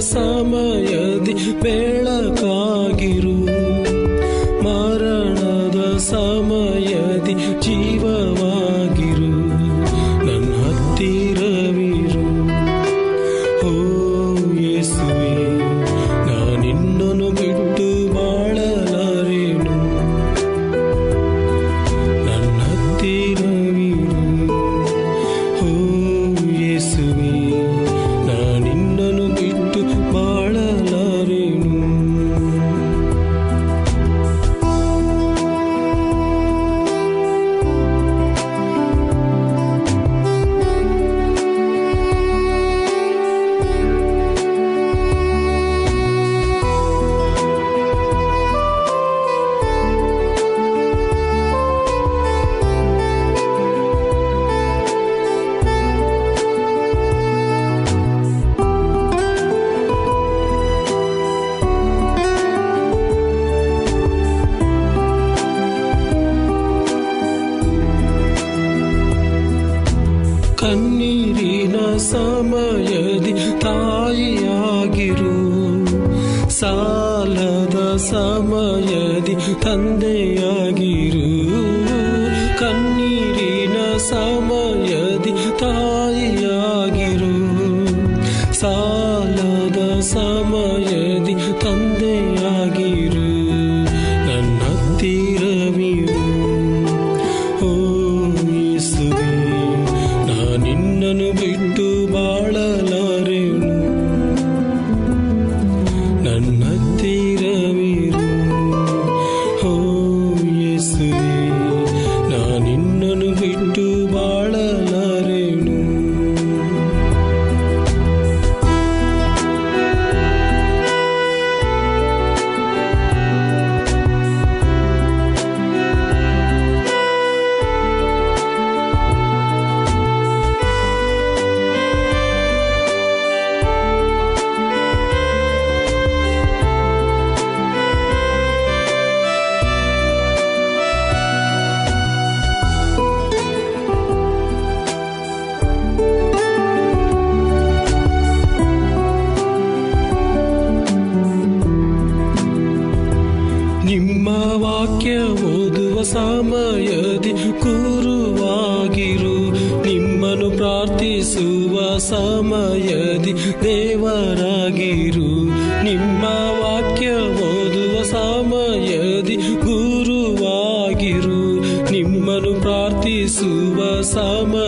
ಸಮಯದಿ ಬೆಳಕಾಗಿರು ಸಮಯದಿ ದೇವರಾಗಿರು. ನಿಮ್ಮ ವಾಕ್ಯ ಓದುವ ಸಮಯದಿ ಗುರುವಾಗಿರು. ನಿಮ್ಮನ್ನು ಪ್ರಾರ್ಥಿಸುವ ಸಮಯದಿ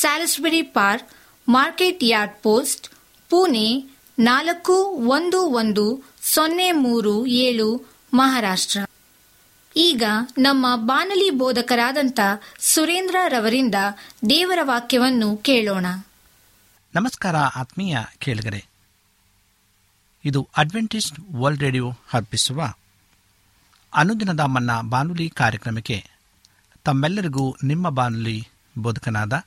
Salisbury Park, Market Yard Post, Pune ನಾಲ್ಕು ಒಂದು ಒಂದು ಸೊನ್ನೆ ಮೂರು ಏಳು, ಮಹಾರಾಷ್ಟ್ರ. ಈಗ ನಮ್ಮ ಬಾನಲಿ ಬೋಧಕರಾದಂಥ ಸುರೇಂದ್ರ ರವರಿಂದ ದೇವರ ವಾಕ್ಯವನ್ನು ಕೇಳೋಣ. ನಮಸ್ಕಾರ ಆತ್ಮೀಯ ಕೇಳಿಗರೆ. ಇದು ಅಡ್ವೆಂಟಿಸ್ಟ್ ವರ್ಲ್ಡ್ ರೇಡಿಯೋ ಅರ್ಪಿಸುವ ಅನುದಿನದ ಮನ್ನ ಬಾನುಲಿ ಕಾರ್ಯಕ್ರಮಕ್ಕೆ ತಮ್ಮೆಲ್ಲರಿಗೂ ನಿಮ್ಮ ಬಾನುಲಿ ಬೋಧಕನಾದ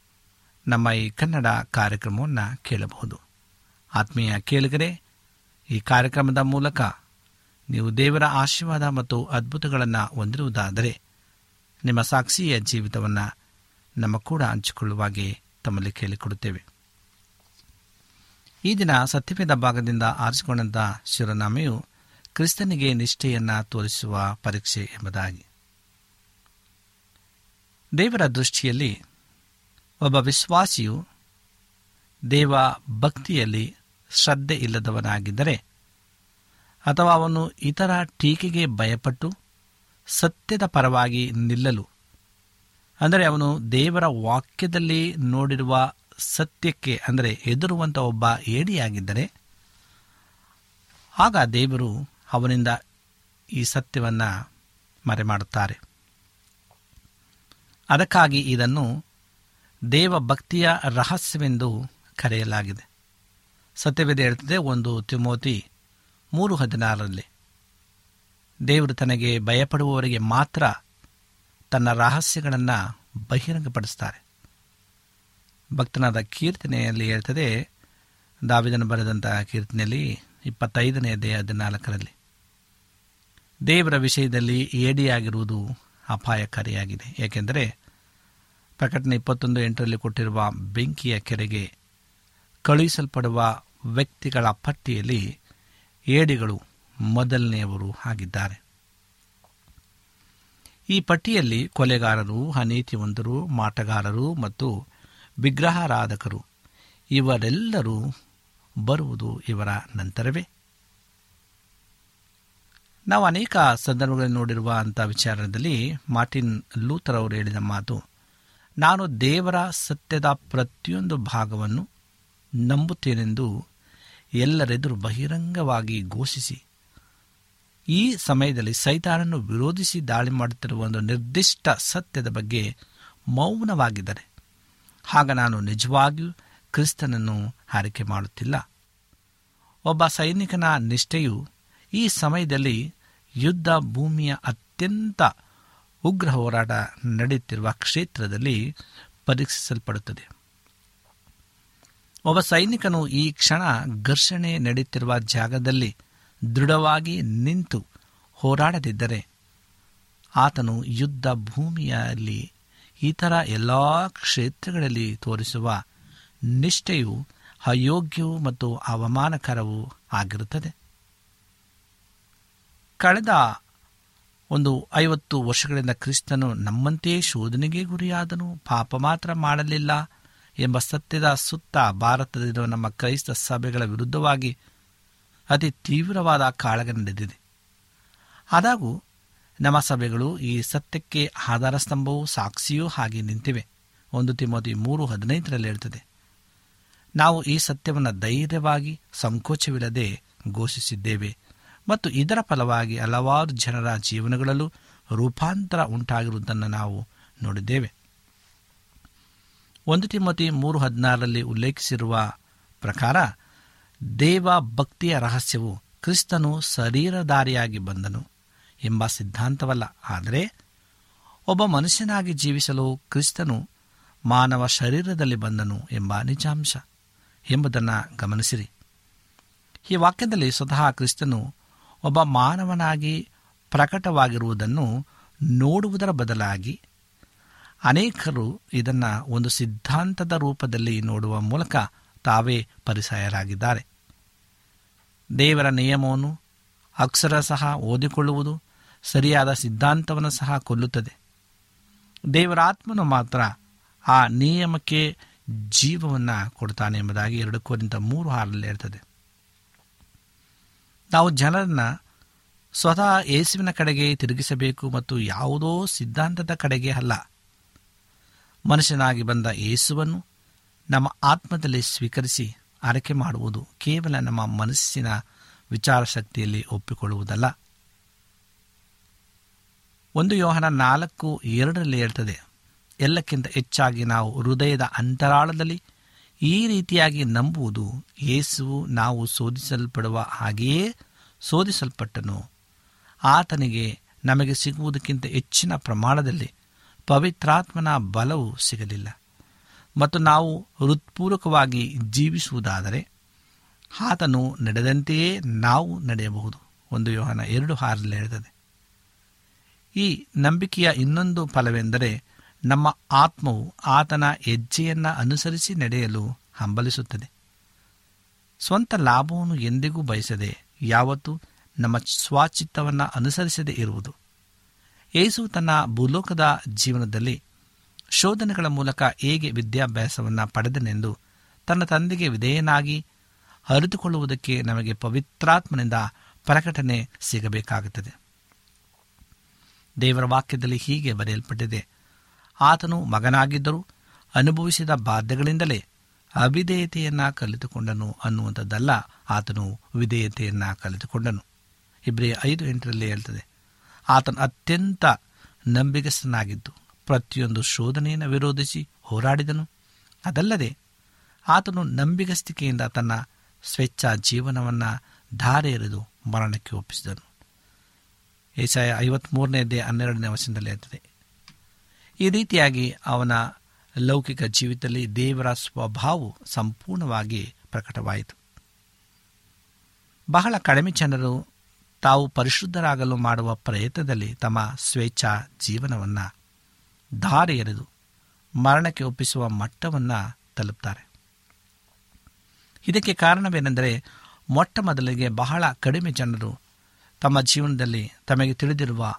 ನಮ್ಮ ಈ ಕನ್ನಡ ಕಾರ್ಯಕ್ರಮವನ್ನು ಕೇಳಬಹುದು. ಆತ್ಮೀಯ ಕೇಳಿಗರೆ, ಈ ಕಾರ್ಯಕ್ರಮದ ಮೂಲಕ ನೀವು ದೇವರ ಆಶೀರ್ವಾದ ಮತ್ತು ಅದ್ಭುತಗಳನ್ನು ಹೊಂದಿರುವುದಾದರೆ ನಿಮ್ಮ ಸಾಕ್ಷಿಯ ಜೀವಿತವನ್ನು ನಮ್ಮ ಕೂಡ ಹಂಚಿಕೊಳ್ಳುವಾಗೆ ತಮ್ಮಲ್ಲಿ ಕೇಳಿಕೊಡುತ್ತೇವೆ. ಈ ದಿನ ಸತ್ಯವೇದ ಭಾಗದಿಂದ ಆರಿಸಿಕೊಂಡಂತಹ ಶಿವನಾಮೆಯು ಕ್ರಿಸ್ತನಿಗೆ ನಿಷ್ಠೆಯನ್ನು ತೋರಿಸುವ ಪರೀಕ್ಷೆ ಎಂಬುದಾಗಿ. ದೇವರ ದೃಷ್ಟಿಯಲ್ಲಿ ಒಬ್ಬ ವಿಶ್ವಾಸಿಯು ದೇವ ಭಕ್ತಿಯಲ್ಲಿ ಶ್ರದ್ಧೆ ಇಲ್ಲದವನಾಗಿದ್ದರೆ ಅಥವಾ ಅವನು ಇತರ ಟೀಕೆಗೆ ಭಯಪಟ್ಟು ಸತ್ಯದ ಪರವಾಗಿ ನಿಲ್ಲಲು. ಅಂದರೆ ಅವನು ದೇವರ ವಾಕ್ಯದಲ್ಲಿ ನೋಡಿರುವ ಸತ್ಯಕ್ಕೆ, ಅಂದರೆ ಎದುರುವಂಥ ಒಬ್ಬ ಏಡಿಯಾಗಿದ್ದರೆ ಆಗ ದೇವರು ಅವನಿಂದ ಈ ಸತ್ಯವನ್ನು ಮರೆಮಾಡುತ್ತಾರೆ. ಅದಕ್ಕಾಗಿ ಇದನ್ನು ದೇವಭಕ್ತಿಯ ರಹಸ್ಯವೆಂದು ಕರೆಯಲಾಗಿದೆ. ಸತ್ಯವೇದ ಹೇಳ್ತದೆ, ಒಂದು ತಿಮೋತಿ ಮೂರು ಹದಿನಾರರಲ್ಲಿ, ದೇವರು ತನಗೆ ಭಯಪಡುವವರಿಗೆ ಮಾತ್ರ ತನ್ನ ರಹಸ್ಯಗಳನ್ನು ಬಹಿರಂಗಪಡಿಸ್ತಾರೆ. ಭಕ್ತನಾದ ಕೀರ್ತನೆಯಲ್ಲಿ ಹೇಳ್ತದೆ, ದಾವಿದನ ಬರೆದಂತಹ ಕೀರ್ತನೆಯಲ್ಲಿ ಇಪ್ಪತ್ತೈದನೇ ದೇಹ ಹದಿನಾಲ್ಕರಲ್ಲಿ, ದೇವರ ವಿಷಯದಲ್ಲಿ ಏಡಿಯಾಗಿರುವುದು ಅಪಾಯಕಾರಿಯಾಗಿದೆ. ಏಕೆಂದರೆ ಪ್ರಕಟಣೆ ಇಪ್ಪತ್ತೊಂದು ಎಂಟರಲ್ಲಿ ಕೊಟ್ಟಿರುವ ಬೆಂಕಿಯ ಕೆರೆಗೆ ಕಳುಹಿಸಲ್ಪಡುವ ವ್ಯಕ್ತಿಗಳ ಪಟ್ಟಿಯಲ್ಲಿ ಏಡಿಗಳು ಮೊದಲನೆಯವರು ಆಗಿದ್ದಾರೆ. ಈ ಪಟ್ಟಿಯಲ್ಲಿ ಕೊಲೆಗಾರರು, ಅನೀತಿವಂತರು, ಮಾಟಗಾರರು ಮತ್ತು ವಿಗ್ರಹಾರಾಧಕರು ಇವರೆಲ್ಲರೂ ಬರುವುದು ಇವರ ನಂತರವೇ. ನಾವು ಅನೇಕ ಸಂದರ್ಭಗಳಲ್ಲಿ ನೋಡಿರುವ ಅಂಥ ವಿಚಾರದಲ್ಲಿ ಮಾರ್ಟಿನ್ ಲೂಥರ್ ಅವರು ಹೇಳಿದ ಮಾತು ನಾನು ದೇವರ ಸತ್ಯದ ಪ್ರತಿಯೊಂದು ಭಾಗವನ್ನು ನಂಬುತ್ತೇನೆಂದು ಎಲ್ಲರೆದುರು ಬಹಿರಂಗವಾಗಿ ಘೋಷಿಸಿ, ಈ ಸಮಯದಲ್ಲಿ ಸೈತಾನನ್ನು ವಿರೋಧಿಸಿ ದಾಳಿ ಮಾಡುತ್ತಿರುವ ಒಂದು ನಿರ್ದಿಷ್ಟ ಸತ್ಯದ ಬಗ್ಗೆ ಮೌನವಾಗಿದ್ದರೆ ಆಗ ನಾನು ನಿಜವಾಗಿಯೂ ಕ್ರಿಸ್ತನನ್ನು ಆರೈಕೆ ಮಾಡುತ್ತಿಲ್ಲ. ಒಬ್ಬ ಸೈನಿಕನ ನಿಷ್ಠೆಯು ಈ ಸಮಯದಲ್ಲಿ ಯುದ್ಧ ಭೂಮಿಯ ಅತ್ಯಂತ ಉಗ್ರ ಹೋರಾಟ ನಡೆಯುತ್ತಿರುವ ಕ್ಷೇತ್ರದಲ್ಲಿ ಪರೀಕ್ಷಿಸಲ್ಪಡುತ್ತದೆ. ಒಬ್ಬ ಸೈನಿಕನು ಈ ಕ್ಷಣ ಘರ್ಷಣೆ ನಡೆಯುತ್ತಿರುವ ಜಾಗದಲ್ಲಿ ದೃಢವಾಗಿ ನಿಂತು ಹೋರಾಡದಿದ್ದರೆ ಆತನು ಯುದ್ಧ ಭೂಮಿಯಲ್ಲಿ ಇತರ ಎಲ್ಲ ಕ್ಷೇತ್ರಗಳಲ್ಲಿ ತೋರಿಸುವ ನಿಷ್ಠೆಯು, ಅಯೋಗ್ಯವೂ ಮತ್ತು ಅವಮಾನಕರವೂ ಆಗಿರುತ್ತದೆ. ಕಳೆದ ಒಂದು ಐವತ್ತು ವರ್ಷಗಳಿಂದ ಕ್ರಿಸ್ತನು ನಮ್ಮಂತೆಯೇ ಶೋಧನೆಗೆ ಗುರಿಯಾದನು, ಪಾಪ ಮಾತ್ರ ಮಾಡಲಿಲ್ಲ ಎಂಬ ಸತ್ಯದ ಸುತ್ತ ಭಾರತದಲ್ಲಿರುವ ನಮ್ಮ ಕ್ರೈಸ್ತ ಸಭೆಗಳ ವಿರುದ್ಧವಾಗಿ ಅತಿ ತೀವ್ರವಾದ ಕಾಳಗ ನಡೆದಿದೆ. ಆದಾಗೂ ನಮ್ಮ ಸಭೆಗಳು ಈ ಸತ್ಯಕ್ಕೆ ಆಧಾರ ಸ್ತಂಭವೂ ಸಾಕ್ಷಿಯೂ ಹಾಗೆ ನಿಂತಿವೆ. ಒಂದು ತಿಮೋತಿ ಮೂರು ಹದಿನೈದರಲ್ಲಿ ಹೇಳ್ತದೆ, ನಾವು ಈ ಸತ್ಯವನ್ನು ಧೈರ್ಯವಾಗಿ, ಸಂಕೋಚವಿಲ್ಲದೆ ಘೋಷಿಸಿದ್ದೇವೆ. ಮತ್ತು ಇದರ ಫಲವಾಗಿ ಹಲವಾರು ಜನರ ಜೀವನಗಳಲ್ಲೂ ರೂಪಾಂತರ ಉಂಟಾಗಿರುವುದನ್ನು ನಾವು ನೋಡಿದ್ದೇವೆ. ಒಂದು ತಿಮ್ಮತಿ ಮೂರು ಹದಿನಾರರಲ್ಲಿ ಉಲ್ಲೇಖಿಸಿರುವ ಪ್ರಕಾರ ದೇವ ಭಕ್ತಿಯ ರಹಸ್ಯವು ಕ್ರಿಸ್ತನು ಶರೀರಧಾರಿಯಾಗಿ ಬಂದನು ಎಂಬ ಸಿದ್ಧಾಂತವಲ್ಲ. ಆದರೆ, ಒಬ್ಬ ಮನುಷ್ಯನಾಗಿ ಜೀವಿಸಲು ಕ್ರಿಸ್ತನು ಮಾನವ ಶರೀರದಲ್ಲಿ ಬಂದನು ಎಂಬ ನಿಜಾಂಶ ಎಂಬುದನ್ನು ಗಮನಿಸಿರಿ. ಈ ವಾಕ್ಯದಲ್ಲಿ ಸ್ವತಃ ಕ್ರಿಸ್ತನು ಒಬ್ಬ ಮಾನವನಾಗಿ ಪ್ರಕಟವಾಗಿರುವುದನ್ನು ನೋಡುವುದರ ಬದಲಾಗಿ ಅನೇಕರು ಇದನ್ನು ಒಂದು ಸಿದ್ಧಾಂತದ ರೂಪದಲ್ಲಿ ನೋಡುವ ಮೂಲಕ ತಾವೇ ಪರಿಸಯರಾಗಿದ್ದಾರೆ. ದೇವರ ನಿಯಮವನ್ನು ಅಕ್ಷರ ಸಹ ಓದಿಕೊಳ್ಳುವುದು ಸರಿಯಾದ ಸಿದ್ಧಾಂತವನ್ನು ಸಹ ಕೊಲ್ಲುತ್ತದೆ. ದೇವರ ಆತ್ಮನು ಮಾತ್ರ ಆ ನಿಯಮಕ್ಕೆ ಜೀವವನ್ನು ಕೊಡ್ತಾನೆ ಎಂಬುದಾಗಿ ಎರಡು ಮೂರು ಇರ್ತದೆ ನಾವು ಜನರನ್ನ ಸ್ವತಃ ಯೇಸುವಿನ ಕಡೆಗೆ ತಿರುಗಿಸಬೇಕು ಮತ್ತು ಯಾವುದೋ ಸಿದ್ಧಾಂತದ ಕಡೆಗೆ ಅಲ್ಲ. ಮನುಷ್ಯನಾಗಿ ಬಂದ ಯೇಸುವನ್ನು ನಮ್ಮ ಆತ್ಮದಲ್ಲಿ ಸ್ವೀಕರಿಸಿ ಆರೈಕೆ ಮಾಡುವುದು ಕೇವಲ ನಮ್ಮ ಮನಸ್ಸಿನ ವಿಚಾರ ಶಕ್ತಿಯಲ್ಲಿ ಒಪ್ಪಿಕೊಳ್ಳುವುದಲ್ಲ. ಒಂದು ಯೋಹನ ನಾಲ್ಕು ಎರಡರಲ್ಲಿ ಹೇಳ್ತದೆ, ಎಲ್ಲಕ್ಕಿಂತ ಹೆಚ್ಚಾಗಿ ನಾವು ಹೃದಯದ ಅಂತರಾಳದಲ್ಲಿ ಈ ರೀತಿಯಾಗಿ ನಂಬುವುದು ಯೇಸುವು ನಾವು ಶೋಧಿಸಲ್ಪಡುವ ಹಾಗೆಯೇ ಶೋಧಿಸಲ್ಪಟ್ಟನು. ಆತನಿಗೆ ನಮಗೆ ಸಿಗುವುದಕ್ಕಿಂತ ಹೆಚ್ಚಿನ ಪ್ರಮಾಣದಲ್ಲಿ ಪವಿತ್ರಾತ್ಮನ ಬಲವು ಸಿಗಲಿಲ್ಲ. ಮತ್ತು ನಾವು ಹೃತ್ಪೂರ್ವಕವಾಗಿ ಜೀವಿಸುವುದಾದರೆ ಆತನು ನಡೆದಂತೆಯೇ ನಾವು ನಡೆಯಬಹುದು. ಒಂದು ಯೋಹನ ಎರಡು ಹಾರಲ್ಲಿ ಹೇಳ್ತದೆ. ಈ ನಂಬಿಕೆಯ ಇನ್ನೊಂದು ಫಲವೆಂದರೆ ನಮ್ಮ ಆತ್ಮವು ಆತನ ಹೆಜ್ಜೆಯನ್ನು ಅನುಸರಿಸಿ ನಡೆಯಲು ಹಂಬಲಿಸುತ್ತದೆ. ಸ್ವಂತ ಲಾಭವನ್ನು ಎಂದಿಗೂ ಬಯಸದೆ ಯಾವತ್ತೂ ನಮ್ಮ ಸ್ವಾಚಿತ್ತವನ್ನು ಅನುಸರಿಸದೇ ಇರುವುದು. ಯೇಸು ತನ್ನ ಭೂಲೋಕದ ಜೀವನದಲ್ಲಿ ಶೋಧನೆಗಳ ಮೂಲಕ ಹೇಗೆ ವಿದ್ಯಾಭ್ಯಾಸವನ್ನು ಪಡೆದನೆಂದು ತನ್ನ ತಂದೆಗೆ ವಿಧೇಯನಾಗಿ ಅರಿತುಕೊಳ್ಳುವುದಕ್ಕೆ ನಮಗೆ ಪವಿತ್ರಾತ್ಮನಿಂದ ಪ್ರಕಟಣೆ ಸಿಗಬೇಕಾಗುತ್ತದೆ. ದೇವರ ವಾಕ್ಯದಲ್ಲಿ ಹೀಗೆ ಬರೆಯಲ್ಪಟ್ಟಿದೆ. ಆತನು ಮಗನಾಗಿದ್ದರೂ ಅನುಭವಿಸಿದ ಬಾಧ್ಯಗಳಿಂದಲೇ ಅವಿಧೇಯತೆಯನ್ನ ಕಲಿತುಕೊಂಡನು ಅನ್ನುವಂಥದ್ದಲ್ಲ ಆತನು ವಿಧೇಯತೆಯನ್ನ ಕಲಿತುಕೊಂಡನು. ಇಬ್ರಿಯ ಐದು ಎಂಟರಲ್ಲಿ ಹೇಳ್ತದೆ, ಆತನು ಅತ್ಯಂತ ನಂಬಿಕಸ್ಥನಾಗಿದ್ದು ಪ್ರತಿಯೊಂದು ಶೋಧನೆಯನ್ನು ವಿರೋಧಿಸಿ ಹೋರಾಡಿದನು. ಅದಲ್ಲದೆ ಆತನು ನಂಬಿಗಸ್ತಿಕೆಯಿಂದ ತನ್ನ ಸ್ವೇಚ್ಛಾ ಜೀವನವನ್ನು ಧಾರೆ ಎರೆದು ಮರಣಕ್ಕೆ ಒಪ್ಪಿಸಿದನು. ಏಸಾಯ ಐವತ್ಮೂರನೇದೇ ಹನ್ನೆರಡನೇ ವಚನದಲ್ಲಿ ಇರ್ತದೆ ಈ ರೀತಿಯಾಗಿ ಅವನ ಲೌಕಿಕ ಜೀವಿತದಲ್ಲಿ ದೇವರ ಸ್ವಭಾವವು ಸಂಪೂರ್ಣವಾಗಿ ಪ್ರಕಟವಾಯಿತು. ಬಹಳ ಕಡಿಮೆ ಜನರು ತಾವು ಪರಿಶುದ್ಧರಾಗಲು ಮಾಡುವ ಪ್ರಯತ್ನದಲ್ಲಿ ತಮ್ಮ ಸ್ವೇಚ್ಛಾ ಜೀವನವನ್ನು ದಾರಿ ಎರೆದು ಮರಣಕ್ಕೆ ಒಪ್ಪಿಸುವ ಮಟ್ಟವನ್ನು ತಲುಪ್ತಾರೆ. ಇದಕ್ಕೆ ಕಾರಣವೇನೆಂದರೆ ಮೊಟ್ಟ ಮೊದಲಿಗೆ ಬಹಳ ಕಡಿಮೆ ಜನರು ತಮ್ಮ ಜೀವನದಲ್ಲಿ ತಮಗೆ ತಿಳಿದಿರುವ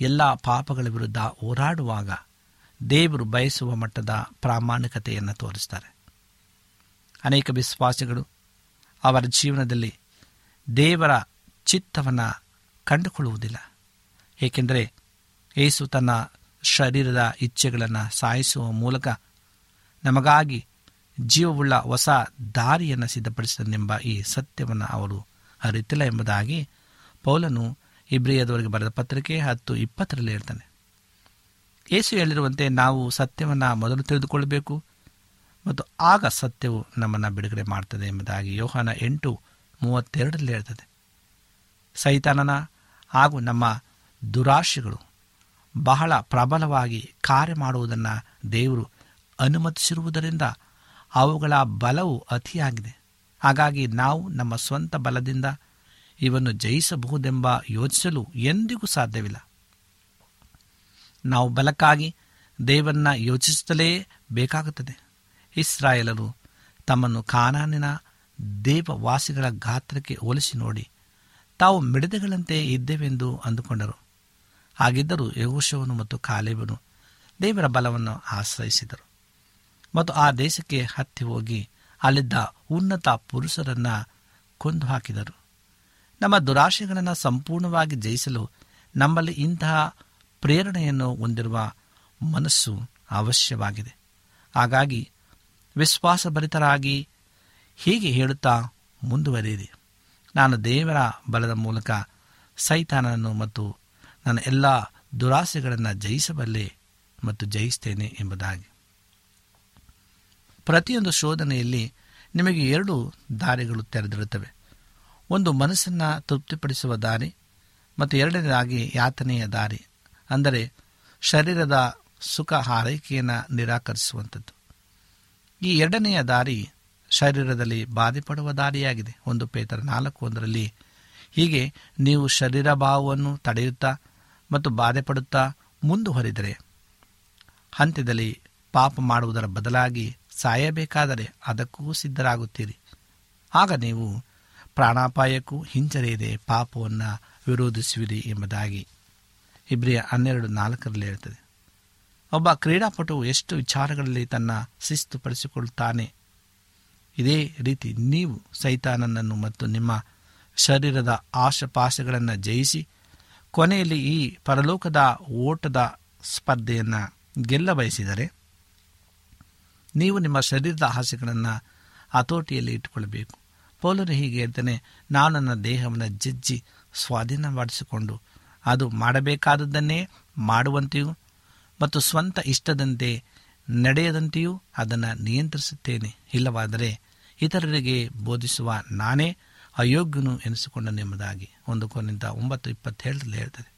ಎಲ್ಲ ಪಾಪಗಳ ವಿರುದ್ಧ ಹೋರಾಡುವಾಗ ದೇವರು ಬಯಸುವ ಮಟ್ಟದ ಪ್ರಾಮಾಣಿಕತೆಯನ್ನು ತೋರಿಸ್ತಾರೆ. ಅನೇಕ ವಿಶ್ವಾಸಿಗಳು ಅವರ ಜೀವನದಲ್ಲಿ ದೇವರ ಚಿತ್ತವನ್ನು ಕಂಡುಕೊಳ್ಳುವುದಿಲ್ಲ. ಏಕೆಂದರೆ ಏಸು ತನ್ನ ಶರೀರದ ಇಚ್ಛೆಗಳನ್ನು ಸಾಯಿಸುವ ಮೂಲಕ ನಮಗಾಗಿ ಜೀವವುಳ್ಳ ಹೊಸ ದಾರಿಯನ್ನು ಸಿದ್ಧಪಡಿಸಿದನೆಂಬ ಈ ಸತ್ಯವನ್ನು ಅವರು ಅರಿತಿಲ್ಲ ಎಂಬುದಾಗಿ ಪೌಲನು ಇಬ್ರಿಯದವರಿಗೆ ಬರೆದ ಪತ್ರಿಕೆ ಹತ್ತು ಇಪ್ಪತ್ತರಲ್ಲಿ ಹೇಳ್ತಾನೆ. ಏಸು ಹೇಳಿರುವಂತೆ ನಾವು ಸತ್ಯವನ್ನು ಮೊದಲು ತಿಳಿದುಕೊಳ್ಳಬೇಕು ಮತ್ತು ಆಗ ಸತ್ಯವು ನಮ್ಮನ್ನು ಬಿಡುಗಡೆ ಮಾಡ್ತದೆ ಎಂಬುದಾಗಿ ಯೋಹಾನ ಎಂಟು ಮೂವತ್ತೆರಡರಲ್ಲಿ ಹೇಳ್ತದೆ. ಸೈತಾನನ ಹಾಗೂ ನಮ್ಮ ದುರಾಶೆಗಳು ಬಹಳ ಪ್ರಬಲವಾಗಿ ಕಾರ್ಯ ಮಾಡುವುದನ್ನು ದೇವರು ಅನುಮತಿಸಿರುವುದರಿಂದ ಅವುಗಳ ಬಲವು ಅತಿಯಾಗಿದೆ. ಹಾಗಾಗಿ ನಾವು ನಮ್ಮ ಸ್ವಂತ ಬಲದಿಂದ ಇವನ್ನು ಜಯಿಸಬಹುದೆಂಬ ಯೋಚಿಸಲು ಎಂದಿಗೂ ಸಾಧ್ಯವಿಲ್ಲ. ನಾವು ಬಲಕ್ಕಾಗಿ ದೇವರನ್ನ ಯೋಚಿಸುತ್ತಲೇ ಬೇಕಾಗುತ್ತದೆ. ಇಸ್ರಾಯೇಲರು ತಮ್ಮನ್ನು ಕಾನಾನಿನ ದೇವವಾಸಿಗಳ ಗಾತ್ರಕ್ಕೆ ಹೋಲಿಸಿ ನೋಡಿ, ತಾವು ಮಿಡತೆಗಳಂತೆ ಇದ್ದೇವೆಂದು ಅಂದುಕೊಂಡರು. ಹಾಗಿದ್ದರೂ ಯಹೋಶವನು ಮತ್ತು ಕಾಲೇಬನು ದೇವರ ಬಲವನ್ನು ಆಶ್ರಯಿಸಿದರು. ಮತ್ತು ಆ ದೇಶಕ್ಕೆ ಹತ್ತಿ ಹೋಗಿ ಅಲ್ಲಿದ್ದ ಉನ್ನತ ಪುರುಷರನ್ನು ಕೊಂದು ಹಾಕಿದರು. ನಮ್ಮ ದುರಾಶೆಗಳನ್ನು ಸಂಪೂರ್ಣವಾಗಿ ಜಯಿಸಲು ನಮ್ಮಲ್ಲಿ ಇಂತಹ ಪ್ರೇರಣೆಯನ್ನು ಹೊಂದಿರುವ ಮನಸ್ಸು ಅವಶ್ಯವಾಗಿದೆ. ಹಾಗಾಗಿ ವಿಶ್ವಾಸಭರಿತರಾಗಿ ಹೀಗೆ ಹೇಳುತ್ತಾ ಮುಂದುವರಿಯಿರಿ. ನಾನು ದೇವರ ಬಲದ ಮೂಲಕ ಸೈತಾನನನ್ನು ಮತ್ತು ನನ್ನ ಎಲ್ಲ ದುರಾಸೆಗಳನ್ನು ಜಯಿಸಬಲ್ಲೆ ಮತ್ತು ಜಯಿಸ್ತೇನೆ ಎಂಬುದಾಗಿ. ಪ್ರತಿಯೊಂದು ಶೋಧನೆಯಲ್ಲಿ ನಿಮಗೆ ಎರಡು ದಾರಿಗಳು ತೆರೆದಿರುತ್ತವೆ. ಒಂದು ಮನಸ್ಸನ್ನು ತೃಪ್ತಿಪಡಿಸುವ ದಾರಿ ಮತ್ತು ಎರಡನೇದಾಗಿ ಯಾತನೆಯ ದಾರಿ. ಅಂದರೆ ಶರೀರದ ಸುಖ ಹಾರೈಕೆಯನ್ನು ನಿರಾಕರಿಸುವಂಥದ್ದು. ಈ ಎರಡನೆಯ ದಾರಿ ಶರೀರದಲ್ಲಿ ಬಾಧೆಪಡುವ ದಾರಿಯಾಗಿದೆ. ಒಂದು ಪೇತರ ನಾಲ್ಕು ಒಂದರಲ್ಲಿ ಹೀಗೆ ನೀವು ಶರೀರ ಭಾವವನ್ನು ತಡೆಯುತ್ತಾ ಮತ್ತು ಬಾಧೆಪಡುತ್ತಾ ಮುಂದುವರಿದರೆ ಹಂತದಲ್ಲಿ ಪಾಪ ಮಾಡುವುದರ ಬದಲಾಗಿ ಸಾಯಬೇಕಾದರೆ ಅದಕ್ಕೂ ಸಿದ್ಧರಾಗುತ್ತೀರಿ. ಆಗ ನೀವು ಪ್ರಾಣಾಪಾಯಕ್ಕೂ ಹಿಂಜರಿಯದೆ ಪಾಪವನ್ನು ವಿರೋಧಿಸುವಿರಿ ಎಂಬುದಾಗಿ ಇಬ್ರಿಯ ಹನ್ನೆರಡು ನಾಲ್ಕರಲ್ಲಿ ಹೇಳ್ತದೆ. ಒಬ್ಬ ಕ್ರೀಡಾಪಟು ಎಷ್ಟು ವಿಚಾರಗಳಲ್ಲಿ ತನ್ನ ಶಿಸ್ತುಪಡಿಸಿಕೊಳ್ಳುತ್ತಾನೆ ಇದೇ ರೀತಿ ನೀವು ಸೈತಾನನನ್ನು ಮತ್ತು ನಿಮ್ಮ ಶರೀರದ ಆಶಪಾಶಗಳನ್ನು ಜಯಿಸಿ, ಕೊನೆಯಲ್ಲಿ ಈ ಪರಲೋಕದ ಓಟದ ಸ್ಪರ್ಧೆಯನ್ನು ಗೆಲ್ಲ ಬಯಸಿದರೆ ನೀವು ನಿಮ್ಮ ಶರೀರದ ಆಸೆಗಳನ್ನು ಹತೋಟಿಯಲ್ಲಿ ಇಟ್ಟುಕೊಳ್ಳಬೇಕು. ಪೌಲರು ಹೀಗೆ ಹೇಳ್ತಾನೆ ನಾನು ನನ್ನ ದೇಹವನ್ನು ಜಜ್ಜಿ ಸ್ವಾಧೀನಪಡಿಸಿಕೊಂಡು ಅದು ಮಾಡಬೇಕಾದದ್ದನ್ನೇ ಮಾಡುವಂತೆಯೂ ಮತ್ತು ಸ್ವಂತ ಇಷ್ಟದಂತೆ ನಡೆಯದಂತೆಯೂ ಅದನ್ನು ನಿಯಂತ್ರಿಸುತ್ತೇನೆ. ಇಲ್ಲವಾದರೆ ಇತರರಿಗೆ ಬೋಧಿಸುವ ನಾನೇ ಅಯೋಗ್ಯನು ಎನಿಸಿಕೊಂಡನೆಂಬುದಾಗಿ ಒಂದು ಕೋನಿಂದ ಒಂಬತ್ತು ಇಪ್ಪತ್ತೇಳರಲ್ಲಿ ಹೇಳ್ತದೆ.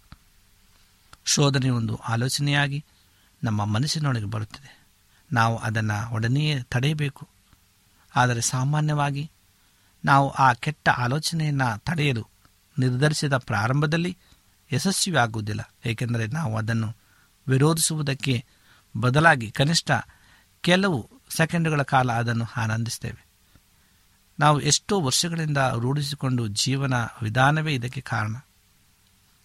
ಶೋಧನೆ ಒಂದು ಆಲೋಚನೆಯಾಗಿ ನಮ್ಮ ಮನಸ್ಸಿನೊಳಗೆ ಬರುತ್ತದೆ. ನಾವು ಅದನ್ನು ಒಡನೆಯೇ ತಡೆಯಬೇಕು. ಆದರೆ ಸಾಮಾನ್ಯವಾಗಿ ನಾವು ಆ ಕೆಟ್ಟ ಆಲೋಚನೆಯನ್ನು ತಡೆಯಲು ನಿರ್ಧರಿಸಿದ ಪ್ರಾರಂಭದಲ್ಲಿ ಯಶಸ್ವಿಯಾಗುವುದಿಲ್ಲ. ಏಕೆಂದರೆ ನಾವು ಅದನ್ನು ವಿರೋಧಿಸುವುದಕ್ಕೆ ಬದಲಾಗಿ ಕನಿಷ್ಠ ಕೆಲವು ಸೆಕೆಂಡುಗಳ ಕಾಲ ಅದನ್ನು ಆನಂದಿಸ್ತೇವೆ ನಾವು ಎಷ್ಟೋ ವರ್ಷಗಳಿಂದ ರೂಢಿಸಿಕೊಂಡು ಜೀವನ ವಿಧಾನವೇ ಇದಕ್ಕೆ ಕಾರಣ.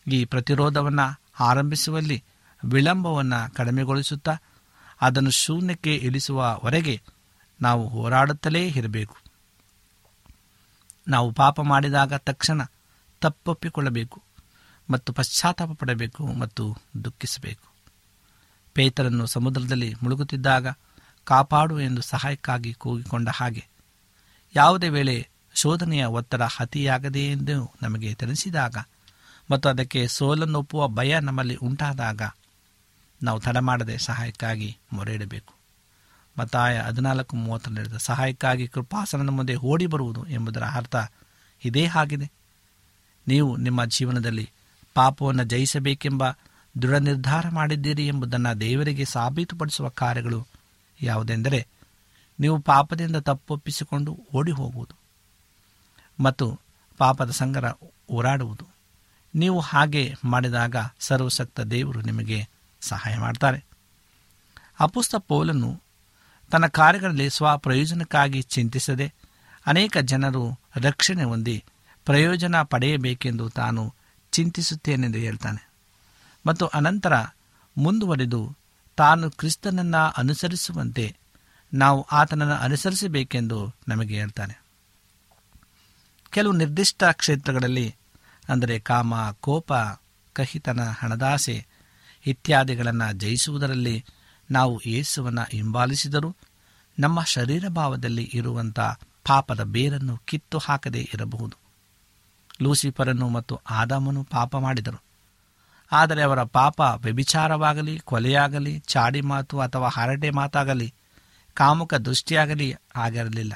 ಈ ಪ್ರತಿರೋಧವನ್ನು ಆರಂಭಿಸುವಲ್ಲಿ ವಿಳಂಬವನ್ನು ಕಡಿಮೆಗೊಳಿಸುತ್ತಾ ಅದನ್ನು ಶೂನ್ಯಕ್ಕೆ ಇಳಿಸುವವರೆಗೆ ನಾವು ಹೋರಾಡುತ್ತಲೇ ಇರಬೇಕು. ನಾವು ಪಾಪ ಮಾಡಿದಾಗ ತಕ್ಷಣ ತಪ್ಪೊಪ್ಪಿಕೊಳ್ಳಬೇಕು. ಮತ್ತು ಪಶ್ಚಾತ್ತಾಪ ಪಡಬೇಕು ಮತ್ತು ದುಃಖಿಸಬೇಕು. ಪೇತರನ್ನು ಸಮುದ್ರದಲ್ಲಿ ಮುಳುಗುತ್ತಿದ್ದಾಗ ಕಾಪಾಡು ಎಂದು ಸಹಾಯಕ್ಕಾಗಿ ಕೂಗಿಕೊಂಡ ಹಾಗೆ. ಯಾವುದೇ ವೇಳೆ ಶೋಧನೆಯ ಒತ್ತಡ ಅತಿಯಾಗದೆ ಎಂದು ನಮಗೆ ತಿಳಿಸಿದಾಗ ಮತ್ತು ಅದಕ್ಕೆ ಸೋಲನ್ನೊಪ್ಪುವ ಭಯ ನಮ್ಮಲ್ಲಿ ಉಂಟಾದಾಗ ನಾವು ತಡಮಾಡದೆ ಸಹಾಯಕ್ಕಾಗಿ ಮೊರೆ ಇಡಬೇಕು ಮತ್ತಾಯ ಹದಿನಾಲ್ಕು ಮೂವತ್ತರಲ್ಲಿ ಸಹಾಯಕ್ಕಾಗಿ ಕೃಪಾಸನದ ಮುಂದೆ ಓಡಿ ಬರುವುದು ಎಂಬುದರ ಅರ್ಥ ಇದೇ ಆಗಿದೆ. ನೀವು ನಿಮ್ಮ ಜೀವನದಲ್ಲಿ ಪಾಪವನ್ನು ಜಯಿಸಬೇಕೆಂಬ ದೃಢ ನಿರ್ಧಾರ ಮಾಡಿದ್ದೀರಿ ಎಂಬುದನ್ನು ದೇವರಿಗೆ ಸಾಬೀತುಪಡಿಸುವ ಕಾರ್ಯಗಳು ಯಾವುದೆಂದರೆ ನೀವು ಪಾಪದಿಂದ ತಪ್ಪೊಪ್ಪಿಸಿಕೊಂಡು ಓಡಿ ಹೋಗುವುದು ಮತ್ತು ಪಾಪದ ಸಂಗರ ಓಡಾಡುವುದು ನೀವು ಹಾಗೆ ಮಾಡಿದಾಗ ಸರ್ವಸಕ್ತ ದೇವರು ನಿಮಗೆ ಸಹಾಯ ಮಾಡ್ತಾರೆ. ಅಪುಸ್ತ ಪೋಲನ್ನು ತನ್ನ ಕಾರ್ಯಗಳಲ್ಲಿ ಸ್ವಪ್ರಯೋಜನಕ್ಕಾಗಿ ಚಿಂತಿಸದೆ ಅನೇಕ ಜನರು ರಕ್ಷಣೆ ಹೊಂದಿ ಪ್ರಯೋಜನ ಪಡೆಯಬೇಕೆಂದು ತಾನು ಚಿಂತಿಸುತ್ತೇನೆಂದು ಹೇಳ್ತಾನೆ. ಮತ್ತು ಅನಂತರ ಮುಂದುವರೆದು ತಾನು ಕ್ರಿಸ್ತನನ್ನು ಅನುಸರಿಸುವಂತೆ ನಾವು ಆತನನ್ನು ಅನುಸರಿಸಬೇಕೆಂದು ನಮಗೆ ಹೇಳ್ತಾನೆ. ಕೆಲವು ನಿರ್ದಿಷ್ಟ ಕ್ಷೇತ್ರಗಳಲ್ಲಿ ಅಂದರೆ ಕಾಮ, ಕೋಪ, ಕಹಿತನ, ಹಣದಾಸೆ ಇತ್ಯಾದಿಗಳನ್ನು ಜಯಿಸುವುದರಲ್ಲಿ ನಾವು ಯೇಸುವನ್ನು ಹಿಂಬಾಲಿಸಿದರೂ ನಮ್ಮ ಶರೀರ ಭಾವದಲ್ಲಿ ಇರುವಂಥ ಪಾಪದ ಬೇರನ್ನು ಕಿತ್ತು ಹಾಕದೇ ಇರಬಹುದು. ಲೂಸಿಫರನ್ನು ಮತ್ತು ಆದಾಮನು ಪಾಪ ಮಾಡಿದರು. ಆದರೆ ಅವರ ಪಾಪ ವ್ಯಭಿಚಾರವಾಗಲಿ, ಕೊಲೆಯಾಗಲಿ, ಚಾಡಿ ಮಾತು ಅಥವಾ ಹರಟೆ ಮಾತಾಗಲಿ, ಕಾಮುಕ ದೃಷ್ಟಿಯಾಗಲಿ ಆಗಿರಲಿಲ್ಲ.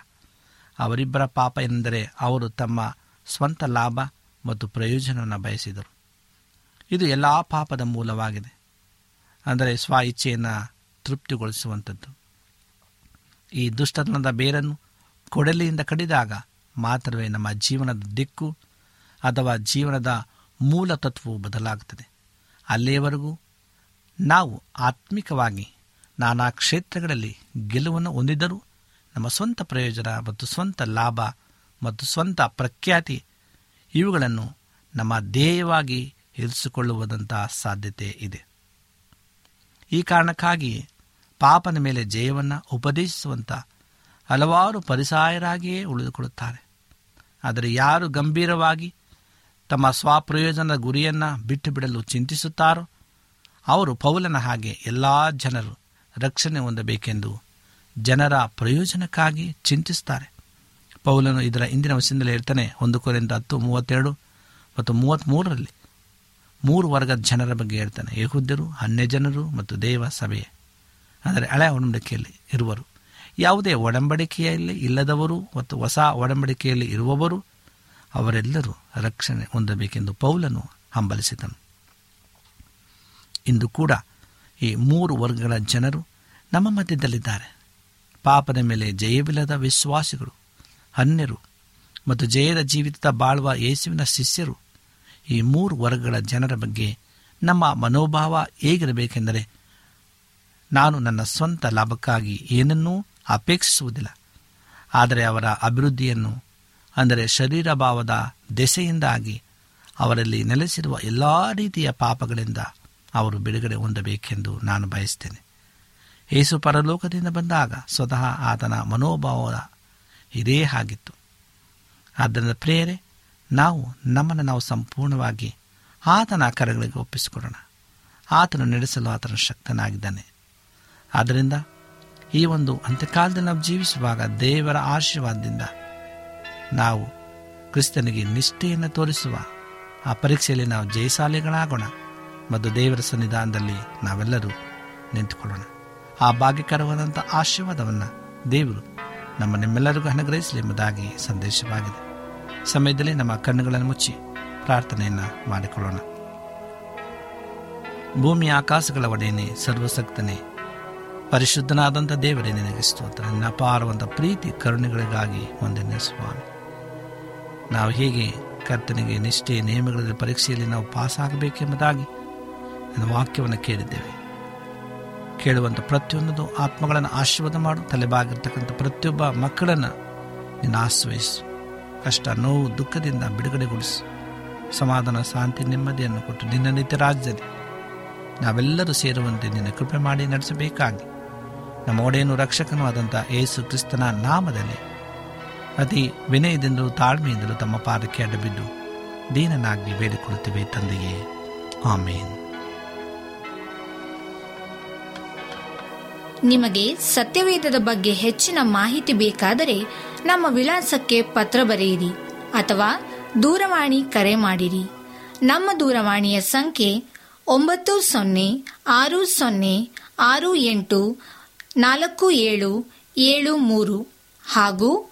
ಅವರಿಬ್ಬರ ಪಾಪ ಎಂದರೆ ಅವರು ತಮ್ಮ ಸ್ವಂತ ಲಾಭ ಮತ್ತು ಪ್ರಯೋಜನವನ್ನು ಬಯಸಿದರು. ಇದು ಎಲ್ಲ ಪಾಪದ ಮೂಲವಾಗಿದೆ. ಅಂದರೆ ಸ್ವ ಇಚ್ಛೆಯನ್ನು ತೃಪ್ತಿಗೊಳಿಸುವಂಥದ್ದು. ಈ ದುಷ್ಟತನದ ಬೇರನ್ನು ಕೊಡಲಿಯಿಂದ ಕಡಿದಾಗ ಮಾತ್ರವೇ ನಮ್ಮ ಜೀವನದ ದಿಕ್ಕು ಅಥವಾ ಜೀವನದ ಮೂಲ ತತ್ವವು ಬದಲಾಗುತ್ತದೆ. ಅಲ್ಲಿಯವರೆಗೂ ನಾವು ಆತ್ಮಿಕವಾಗಿ ನಾನಾ ಕ್ಷೇತ್ರಗಳಲ್ಲಿ ಗೆಲುವನ್ನು ಹೊಂದಿದ್ದರೂ ನಮ್ಮ ಸ್ವಂತ ಪ್ರಯೋಜನ ಮತ್ತು ಸ್ವಂತ ಲಾಭ ಮತ್ತು ಸ್ವಂತ ಪ್ರಖ್ಯಾತಿ ಇವುಗಳನ್ನು ನಮ್ಮ ಧ್ಯೇಯವಾಗಿ ಇರಿಸಿಕೊಳ್ಳುವುದಂಥ ಸಾಧ್ಯತೆ ಇದೆ. ಈ ಕಾರಣಕ್ಕಾಗಿ ಪಾಪನ ಮೇಲೆ ಜಯವನ್ನು ಉಪದೇಶಿಸುವಂಥ ಹಲವಾರು ಪರಿಸಾಯರಾಗಿಯೇ ಉಳಿದುಕೊಳ್ಳುತ್ತಾರೆ. ಆದರೆ ಯಾರು ಗಂಭೀರವಾಗಿ ತಮ್ಮ ಸ್ವಪ್ರಯೋಜನದ ಗುರಿಯನ್ನು ಬಿಟ್ಟು ಬಿಡಲು ಚಿಂತಿಸುತ್ತಾರೋ? ಅವರು ಪೌಲನ ಹಾಗೆ ಎಲ್ಲ ಜನರು ರಕ್ಷಣೆ ಹೊಂದಬೇಕೆಂದು ಜನರ ಪ್ರಯೋಜನಕ್ಕಾಗಿ ಚಿಂತಿಸುತ್ತಾರೆ. ಪೌಲನು ಇದರ ಇಂದಿನ ವಶದಿಂದಲೇ ಇರ್ತಾನೆ ಒಂದು ಕೋರಿಂದ ಹತ್ತು, ಮೂವತ್ತೆರಡು ಮತ್ತು ಮೂವತ್ತ್ಮೂರರಲ್ಲಿ ಮೂರು ವರ್ಗದ ಜನರ ಬಗ್ಗೆ ಹೇಳ್ತಾನೆ. ಯಹುದ್ಯರು ಅನ್ಯ ಜನರು ಮತ್ತು ದೇವ ಸಭೆ ಅಂದರೆ ಹಳೆ ಒಡಂಬಡಿಕೆಯಲ್ಲಿ ಇರುವರು. ಯಾವುದೇ ಒಡಂಬಡಿಕೆಯಲ್ಲಿ ಇಲ್ಲದವರು ಮತ್ತು ಹೊಸ ಒಡಂಬಡಿಕೆಯಲ್ಲಿ ಇರುವವರು ಅವರೆಲ್ಲರೂ ರಕ್ಷಣೆ ಹೊಂದಬೇಕೆಂದು ಪೌಲನು ಹಂಬಲಿಸಿದನು. ಇಂದು ಕೂಡ ಈ ಮೂರು ವರ್ಗಗಳ ಜನರು ನಮ್ಮ ಮಧ್ಯದಲ್ಲಿದ್ದಾರೆ. ಪಾಪದ ಮೇಲೆ ಜಯವಿಲ್ಲದ ವಿಶ್ವಾಸಿಗಳು, ಅನ್ಯರು ಮತ್ತು ಜಯದ ಜೀವಿತದ ಬಾಳುವ ಯೇಸುವಿನ ಶಿಷ್ಯರು ಈ ಮೂರು ವರ್ಗಗಳ ಜನರ ಬಗ್ಗೆ ನಮ್ಮ ಮನೋಭಾವ ಹೇಗಿರಬೇಕೆಂದರೆ ನಾನು ನನ್ನ ಸ್ವಂತ ಲಾಭಕ್ಕಾಗಿ ಏನನ್ನೂ ಅಪೇಕ್ಷಿಸುವುದಿಲ್ಲ. ಆದರೆ ಅವರ ಅಭಿವೃದ್ಧಿಯನ್ನು ಅಂದರೆ ಶರೀರ ಭಾವದ ದೆಸೆಯಿಂದಾಗಿ ಅವರಲ್ಲಿ ನೆಲೆಸಿರುವ ಎಲ್ಲ ರೀತಿಯ ಪಾಪಗಳಿಂದ ಅವರು ಬಿಡುಗಡೆ ಹೊಂದಬೇಕೆಂದು ನಾನು ಬಯಸ್ತೇನೆ. ಏಸು ಪರಲೋಕದಿಂದ ಬಂದಾಗ ಸ್ವತಃ ಆತನ ಮನೋಭಾವ ಇದೇ ಆಗಿತ್ತು ಆದ್ದರಿಂದ ಪ್ರೇರೆ ನಾವು ನಮ್ಮನ್ನು ನಾವು ಸಂಪೂರ್ಣವಾಗಿ ಆತನ ಕರೆಗಳಿಗೆ ಒಪ್ಪಿಸಿಕೊಡೋಣ ಆತನು ನಡೆಸಲು ಆತನ ಶಕ್ತನಾಗಿದ್ದಾನೆ. ಆದ್ದರಿಂದ ಈ ಒಂದು ಅಂತ್ಯಕಾಲದಲ್ಲಿ ನಾವು ಜೀವಿಸುವಾಗ ದೇವರ ಆಶೀರ್ವಾದದಿಂದ ನಾವು ಕ್ರಿಸ್ತನಿಗೆ ನಿಷ್ಠೆಯನ್ನು ತೋರಿಸುವ. ಆ ಪರೀಕ್ಷೆಯಲ್ಲಿ ನಾವು ಜಯಶಾಲಿಗಳಾಗೋಣ. ಮತ್ತು ದೇವರ ಸನ್ನಿಧಾನದಲ್ಲಿ ನಾವೆಲ್ಲರೂ ನಿಂತುಕೊಳ್ಳೋಣ. ಆ ಭಾಗ್ಯಕರವಾದಂಥ ಆಶೀರ್ವಾದವನ್ನು ದೇವರು ನಮ್ಮ ನಿಮ್ಮೆಲ್ಲರಿಗೂ ಅನುಗ್ರಹಿಸಲಿ ಎಂಬುದಾಗಿ ಸಂದೇಶವಾಗಿದೆ. ಸಮಯದಲ್ಲಿ ನಮ್ಮ ಕಣ್ಣುಗಳನ್ನು ಮುಚ್ಚಿ ಪ್ರಾರ್ಥನೆಯನ್ನು ಮಾಡಿಕೊಳ್ಳೋಣ. ಭೂಮಿ ಆಕಾಶಗಳ ಒಡೆಯನೆ, ಸರ್ವಸಕ್ತನೆ ಪರಿಶುದ್ಧನಾದಂಥ ದೇವರೇ, ನಿನಗೆ ಸ್ತೋತ್ರ. ನಿನ್ನ ಅಪಾರವಂಥ ಪ್ರೀತಿ, ಕರುಣೆಗಳಿಗಾಗಿ ಒಂದನೇ ಸ್ವಾಮಿ ನಾವು ಹೇಗೆ ಕರ್ತನಿಗೆ ನಿಷ್ಠೆ ನಿಯಮಗಳಲ್ಲಿ ಪರೀಕ್ಷೆಯಲ್ಲಿ ನಾವು ಪಾಸ್ ಆಗಬೇಕೆಂಬುದಾಗಿ ನನ್ನ ವಾಕ್ಯವನ್ನು ಕೇಳಿದ್ದೇವೆ. ಕೇಳುವಂಥ ಪ್ರತಿಯೊಂದು ಆತ್ಮಗಳನ್ನು ಆಶೀರ್ವಾದ ಮಾಡು. ತಲೆಬಾಗಿರ್ತಕ್ಕಂಥ ಪ್ರತಿಯೊಬ್ಬ ಮಕ್ಕಳನ್ನು ನಿನ್ನ ಆಶ್ರಯಿಸು. ಕಷ್ಟ, ನೋವು, ದುಃಖದಿಂದ ಬಿಡುಗಡೆಗೊಳಿಸು. ಸಮಾಧಾನ, ಶಾಂತಿ, ನೆಮ್ಮದಿಯನ್ನು ಕೊಟ್ಟು ನಿನ್ನ ನಿತ್ಯ ರಾಜ್ಯದಲ್ಲಿ ನಾವೆಲ್ಲರೂ ಸೇರುವಂತೆ ನಿನ್ನ ಕೃಪೆ ಮಾಡಿ ನಡೆಸಬೇಕಾಗಿ. ನಮ್ಮ ಒಡೆಯನು ರಕ್ಷಕನೂ ಆದಂಥ ಯೇಸು ಕ್ರಿಸ್ತನ ನಾಮದಲ್ಲಿ ಅತಿ ವಿನಯದಿಂದಲೂ ತಾಳ್ಮೆಯಿಂದಲೂ ತಮ್ಮ ಪಾದಕ್ಕೆ ಅಡ್ಡಬಿದ್ದು ದೀನನಾಗಿ ಬೇಡಿಕೊಳ್ಳುತ್ತೇವೆ ತಂದೆಯೇ. ಆಮೇನ್. ನಿಮಗೆ ಸತ್ಯವೇದದ ಬಗ್ಗೆ ಹೆಚ್ಚಿನ ಮಾಹಿತಿ ಬೇಕಾದರೆ ನಮ್ಮ ವಿಳಾಸಕ್ಕೆ ಪತ್ರ ಬರೆಯಿರಿ ಅಥವಾ ದೂರವಾಣಿ ಕರೆ ಮಾಡಿರಿ. ನಮ್ಮ ದೂರವಾಣಿಯ ಸಂಖ್ಯೆ ಒಂಬತ್ತು ಸೊನ್ನೆ ಆರು ಸೊನ್ನೆ ಆರು ಎಂಟು ನಾಲ್ಕು ಏಳು ಏಳು ಮೂರು ಹಾಗೂ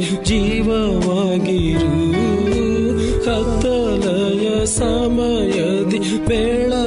ಜೀವವಾಗಿರು. ಕತ್ತಲಯ ಸಮಯದಿ ಬೆಳ